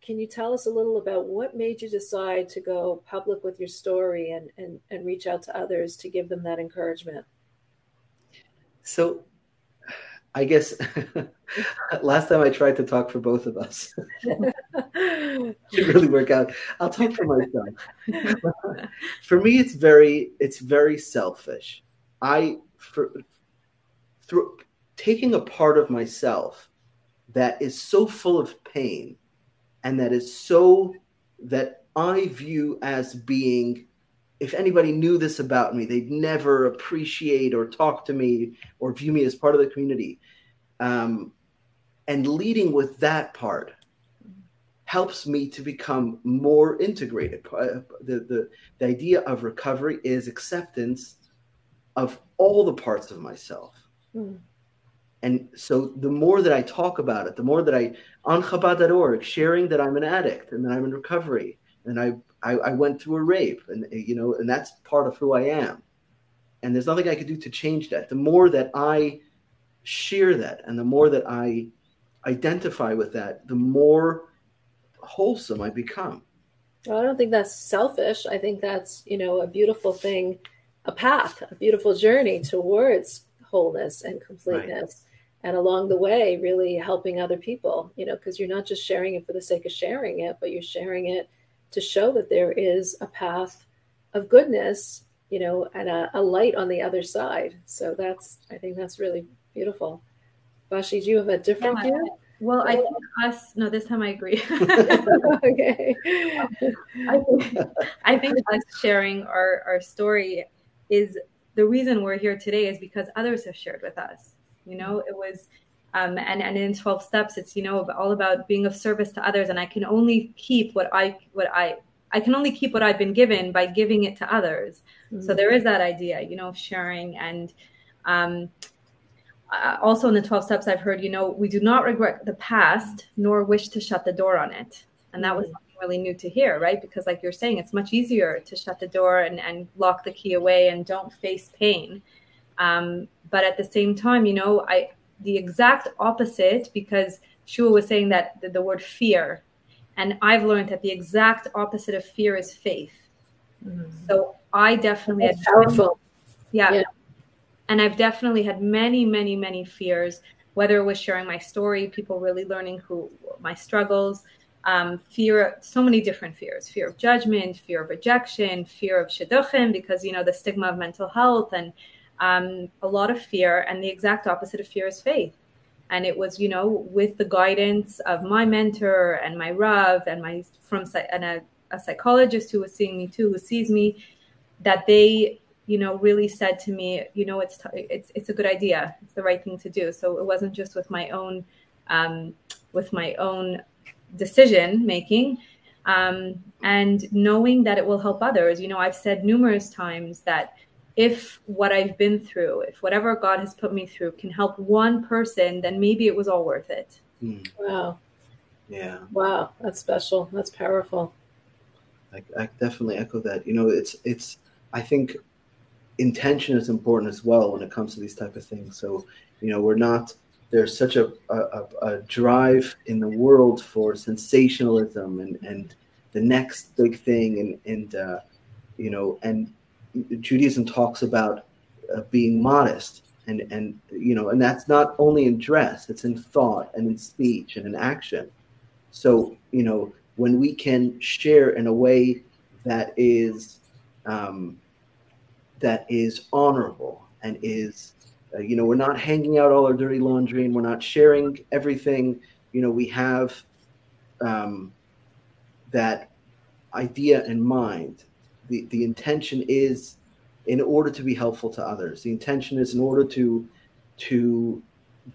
Speaker 1: Can you tell us a little about what made you decide to go public with your story and, and, and reach out to others to give them that encouragement?
Speaker 2: So I guess [laughs] last time I tried to talk for both of us. [laughs] it really work out. I'll talk for myself. [laughs] for me, it's very it's very selfish. I for through taking a part of myself that is so full of pain and that is so that I view as being if anybody knew this about me, they'd never appreciate or talk to me or view me as part of the community. Um, and leading with that part helps me to become more integrated. Uh, the, the, the idea of recovery is acceptance of all the parts of myself. Mm. And so the more that I talk about it, the more that I, on Chabad.org, sharing that I'm an addict and that I'm in recovery and I I, I went through a rape, and you know, and that's part of who I am. And there's nothing I could do to change that. The more that I share that, and the more that I identify with that, the more wholesome I become.
Speaker 1: Well, I don't think that's selfish. I think that's you know a beautiful thing, a path, a beautiful journey towards wholeness and completeness. Right and along the way really helping other people you know because you're not just sharing it for the sake of sharing it but you're sharing it to show that there is a path of goodness, you know, and a, a light on the other side. So that's, I think that's really beautiful. Bashie, do you have a different yeah. view?
Speaker 3: Well, I think us. No, this time I agree. [laughs] [laughs] okay. I think, I think us sharing our our story is the reason we're here today is because others have shared with us. You know, it was um, and and in 12 steps it's you know all about being of service to others. And i can only keep what i what i i can only keep what i've been given by giving it to others. Mm-hmm. so there is that idea you know of sharing. And um, uh, also in the 12 steps i've heard you know we do not regret the past nor wish to shut the door on it. And that was mm-hmm. something really new to hear right? Because like you're saying it's much easier to shut the door and, and lock the key away and don't face pain. Um, but at the same time you know i the exact opposite because Shua was saying that the, the, word fear, and I've learned that the exact opposite of fear is faith. Mm-hmm. So I definitely
Speaker 1: That's had powerful.
Speaker 3: Yeah. yeah. And I've definitely had many, many, many fears, whether it was sharing my story, people really learning who my struggles, um, fear, so many different fears, fear of judgment, fear of rejection, fear of shidduchim, because, you know, the stigma of mental health and um, a lot of fear, and the exact opposite of fear is faith. And it was, you know, with the guidance of my mentor and my Rav and my from and a, a psychologist who was seeing me too, who sees me, that they, you know, really said to me, you know, it's it's it's a good idea, it's the right thing to do. So it wasn't just with my own, um, with my own decision making, um, and knowing that it will help others. You know, I've said numerous times that if what I've been through, if whatever God has put me through can help one person, then maybe it was all worth it.
Speaker 1: Mm. Wow.
Speaker 2: Yeah.
Speaker 1: Wow. That's special. That's powerful.
Speaker 2: I, I definitely echo that. You know, it's, it's, I think intention is important as well when it comes to these type of things. So, you know, we're not, there's such a, a, a drive in the world for sensationalism and, and the next big thing. And, and, uh, you know, and Judaism talks about uh, being modest, and and you know, and that's not only in dress; it's in thought and in speech and in action. So you know, when we can share in a way that is um, that is honorable and is uh, you know we're not hanging out all our dirty laundry and we're not sharing everything you know we have um, that idea in mind the, the intention is in order to be helpful to others. The intention is in order to to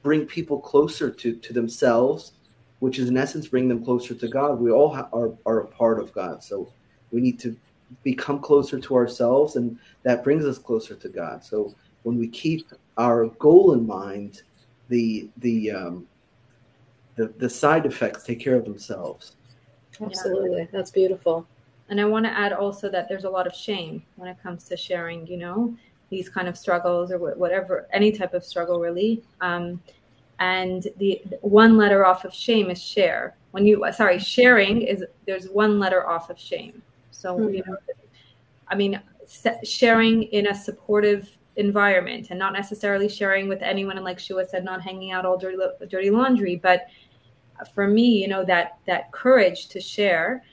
Speaker 2: bring people closer to, to themselves, which is in essence bring them closer to God. We all ha- are, are a part of God. So we need to become closer to ourselves, and that brings us closer to God. So when we keep our goal in mind, the the um, the, the side effects take care of themselves.
Speaker 1: Absolutely, that's beautiful.
Speaker 3: And I want to add also that there's a lot of shame when it comes to sharing. You know, these kind of struggles or whatever, any type of struggle really. Um, and the one letter off of shame is share. When you sorry, sharing is there's one letter off of shame. So mm-hmm. you know, I mean, sharing in a supportive environment and not necessarily sharing with anyone and like Shua said not hanging out all dirty dirty laundry but for me you know that that courage to share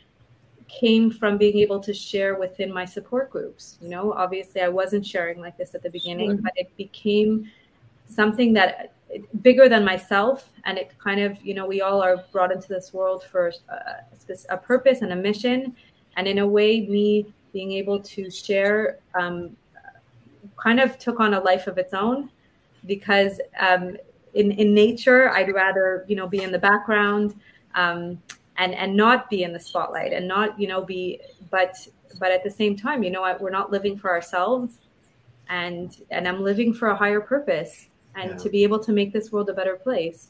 Speaker 3: came from being able to share within my support groups you know obviously I wasn't sharing like this at the beginning sure. but it became something that bigger than myself and it kind of you know we all are brought into this world for a, a purpose and a mission and in a way me being able to share um, kind of took on a life of its own because um, in in nature I'd rather you know be in the background um, and and not be in the spotlight and not you know be but but at the same time you know what we're not living for ourselves and and I'm living for a higher purpose and yeah. to be able to make this world a better place.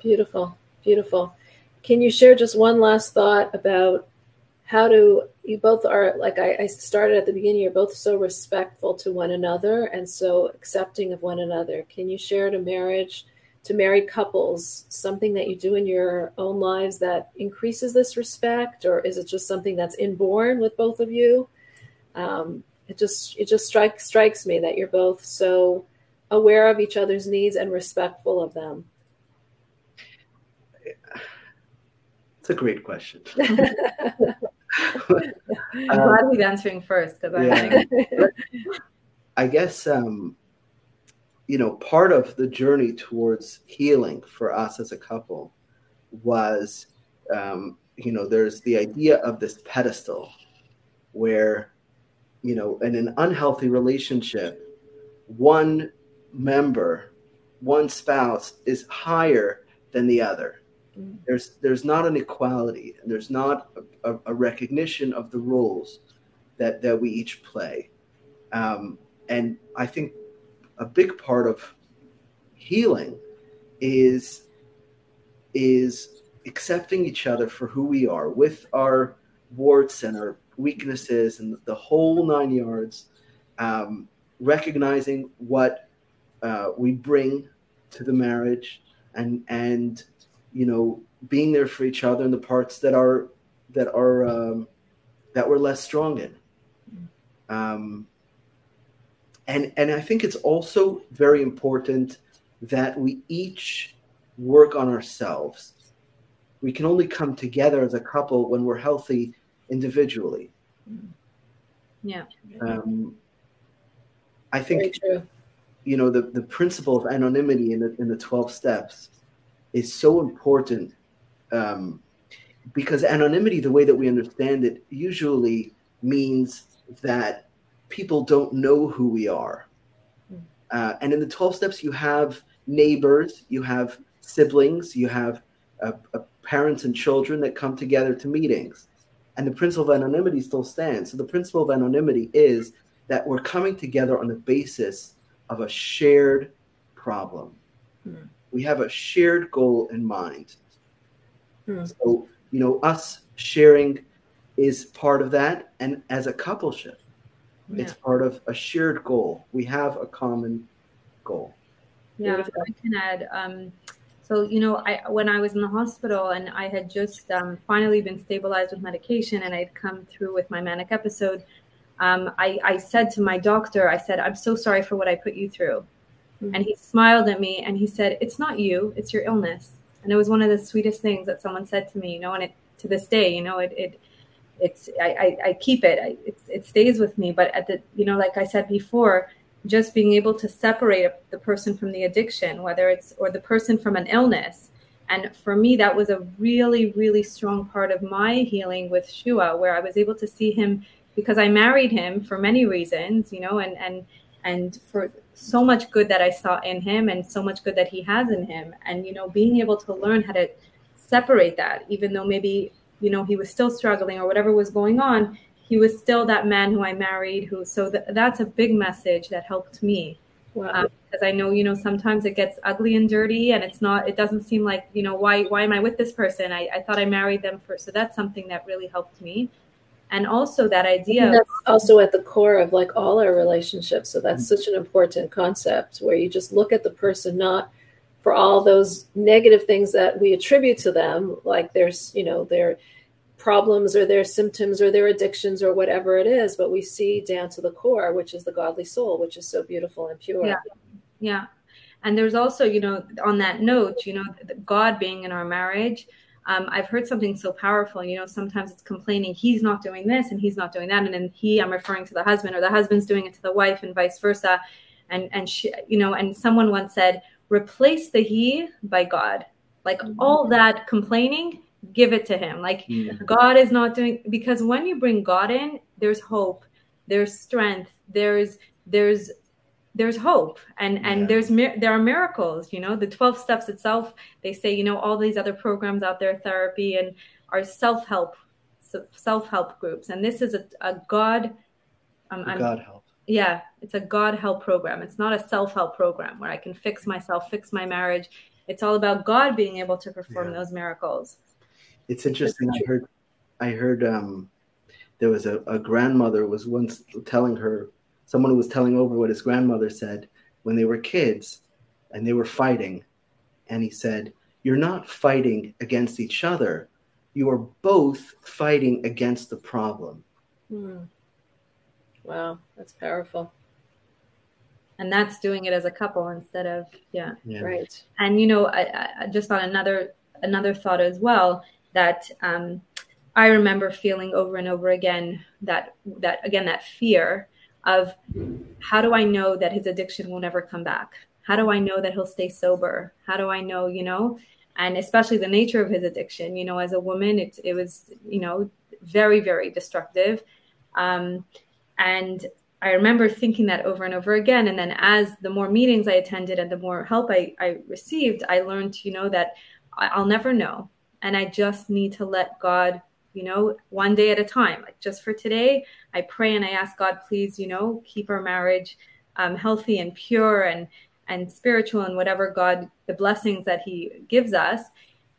Speaker 1: Beautiful, beautiful. Can you share just one last thought about how to you both are like I, I, started at the beginning you're both so respectful to one another and so accepting of one another can you share to marriage to married couples something that you do in your own lives that increases this respect or is it just something that's inborn with both of you? Um, it just it just strikes strikes me that you're both so aware of each other's needs and respectful of them.
Speaker 2: It's a great question. [laughs]
Speaker 3: I'm glad he's answering first because yeah. I [laughs]
Speaker 2: I guess um, you know part of the journey towards healing for us as a couple was um, you know there's the idea of this pedestal where you know in an unhealthy relationship one member one spouse is higher than the other Mm. There's there's not an equality, and there's not a, a, recognition of the roles that that we each play. Um, and I think a big part of healing is is accepting each other for who we are with our warts and our weaknesses and the whole nine yards um, recognizing what uh, we bring to the marriage and and you know being there for each other in the parts that are that are um, that we're less strong in. Um, and and i think it's also very important that we each work on ourselves. We can only come together as a couple when we're healthy individually.
Speaker 3: Yeah.
Speaker 2: Um, i think you know the, the principle of anonymity in the in the 12 steps is so important um, because anonymity, the way that we understand it, usually means that people don't know who we are. Hmm. Uh, and in the 12 steps, you have neighbors, you have siblings, you have uh, uh, parents and children that come together to meetings. And the principle of anonymity still stands. So the principle of anonymity is that we're coming together on the basis of a shared problem. Hmm we have a shared goal in mind. Hmm. So, you know, us sharing is part of that. And as a coupleship, yeah. it's part of a shared goal. We have a common goal.
Speaker 3: Yeah, I can add. Um, so, you know, I when I was in the hospital and I had just um, finally been stabilized with medication and I'd come through with my manic episode, um, I, I said to my doctor, I said, I'm so sorry for what I put you through. Mm-hmm. And he smiled at me and he said, It's not you, it's your illness. And it was one of the sweetest things that someone said to me, you know, and it to this day, you know, it, it it's I, I, I keep it. I, it it stays with me. But at the you know, like I said before, just being able to separate the person from the addiction, whether it's or the person from an illness. And for me, that was a really, really strong part of my healing with Shua, where I was able to see him because I married him for many reasons, you know, and and and for so much good that I saw in him and so much good that he has in him. And, you know, being able to learn how to separate that, even though maybe, you know, he was still struggling or whatever was going on, he was still that man who I married who, so th- that's a big message that helped me. Wow. Um, because I know, you know, sometimes it gets ugly and dirty and it's not, it doesn't seem like, you know, why, why am I with this person? I, I thought I married them first. So that's something that really helped me and also that idea
Speaker 1: that's also at the core of like all our relationships so that's mm-hmm. such an important concept where you just look at the person not for all those negative things that we attribute to them like there's you know their problems or their symptoms or their addictions or whatever it is but we see down to the core which is the godly soul which is so beautiful and pure
Speaker 3: yeah yeah and there's also you know on that note you know god being in our marriage um, I've heard something so powerful. You know, sometimes it's complaining he's not doing this and he's not doing that, and then he, I'm referring to the husband, or the husband's doing it to the wife, and vice versa. And and she, you know, and someone once said, replace the he by God. Like mm-hmm. all that complaining, give it to him. Like. God is not doing because when you bring God in, there's hope, there's strength, there's there's there's hope. And and there's there are miracles you know? The 12 steps itself they say you know all these other programs out there therapy and our self-help self-help groups. And this is a, a god
Speaker 2: um, god help.
Speaker 3: Yeah it's a god help program. It's not a self-help program where i can fix myself fix my marriage. It's all about god being able to perform yeah. those miracles
Speaker 2: it's interesting i heard i heard um there was a, a grandmother was once telling her someone was telling over what his grandmother said when they were kids and they were fighting. And he said, You're not fighting against each other. You are both fighting against the problem. Hmm.
Speaker 1: Wow, that's powerful.
Speaker 3: And that's doing it as a couple instead of yeah,
Speaker 1: yeah. right.
Speaker 3: And you know, I, I, just on another another thought as well that um, I remember feeling over and over again that that again that fear of how do I know that his addiction will never come back? How do I know that he'll stay sober? How do I know, you know, and especially the nature of his addiction, you know, as a woman, it, it was, you know, very, very destructive. Um, and I remember thinking that over and over again. And then as the more meetings I attended and the more help I, I received, I learned, you know, that I'll never know. And I just need to let God you know, one day at a time. Like just for today, I pray and I ask God, please, you know, keep our marriage um, healthy and pure and and spiritual and whatever God, the blessings that He gives us.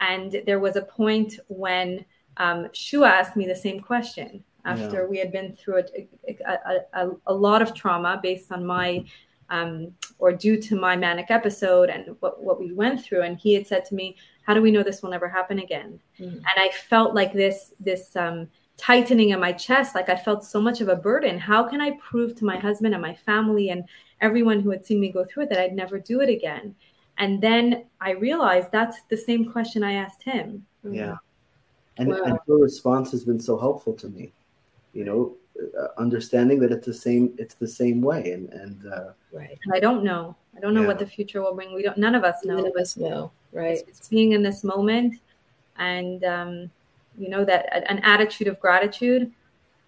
Speaker 3: And there was a point when um, Shua asked me the same question after yeah. we had been through a, a, a, a, lot of trauma based on my um, or due to my manic episode and what, what we went through. And he had said to me, how do we know this will never happen again? Mm-hmm. and i felt like this this um, tightening in my chest like i felt so much of a burden. How can i prove to my husband and my family and everyone who had seen me go through it that i'd never do it again? And then i realized that's the same question i asked him.
Speaker 2: Yeah. And, wow. and your response has been so helpful to me. You know understanding that it's the same it's the same way. And and uh,
Speaker 3: right. And i don't know. I don't know yeah. what the future will bring. We don't none of us know.
Speaker 1: None of us know. Right.
Speaker 3: It's, it's being in this moment. And um, you know that an attitude of gratitude.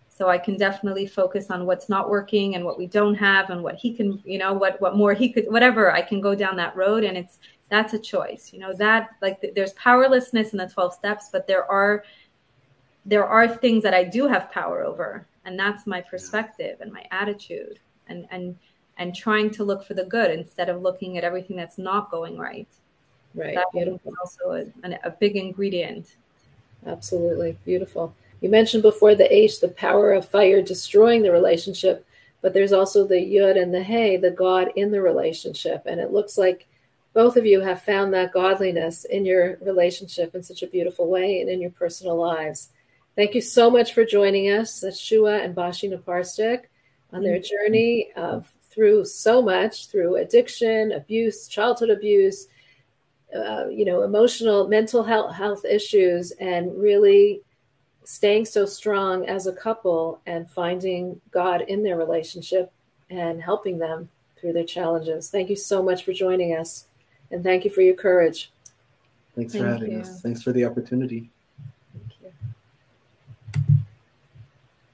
Speaker 3: So i can definitely focus on what's not working and what we don't have and what he can you know what what more he could whatever. I can go down that road and it's that's a choice. You know that like there's powerlessness in the 12 steps but there are there are things that i do have power over and that's my perspective and my attitude and and and trying to look for the good instead of looking at everything that's not going right
Speaker 1: Right. That
Speaker 3: Beautiful. also a, a big ingredient.
Speaker 1: Absolutely. Beautiful. You mentioned before the H, the power of fire destroying the relationship, but there's also the Yud and the Hey, the God in the relationship. And it looks like both of you have found that godliness in your relationship in such a beautiful way and in your personal lives. Thank you so much for joining us, Shua and Bashie Naparstek, on their journey of through so much, through addiction, abuse, childhood abuse, uh, you know, emotional, mental health, health issues, and really staying so strong as a couple and finding God in their relationship and helping them through their challenges. Thank you so much for joining us, and thank you for your courage.
Speaker 2: Thanks thank for having you. us. Thanks for the opportunity.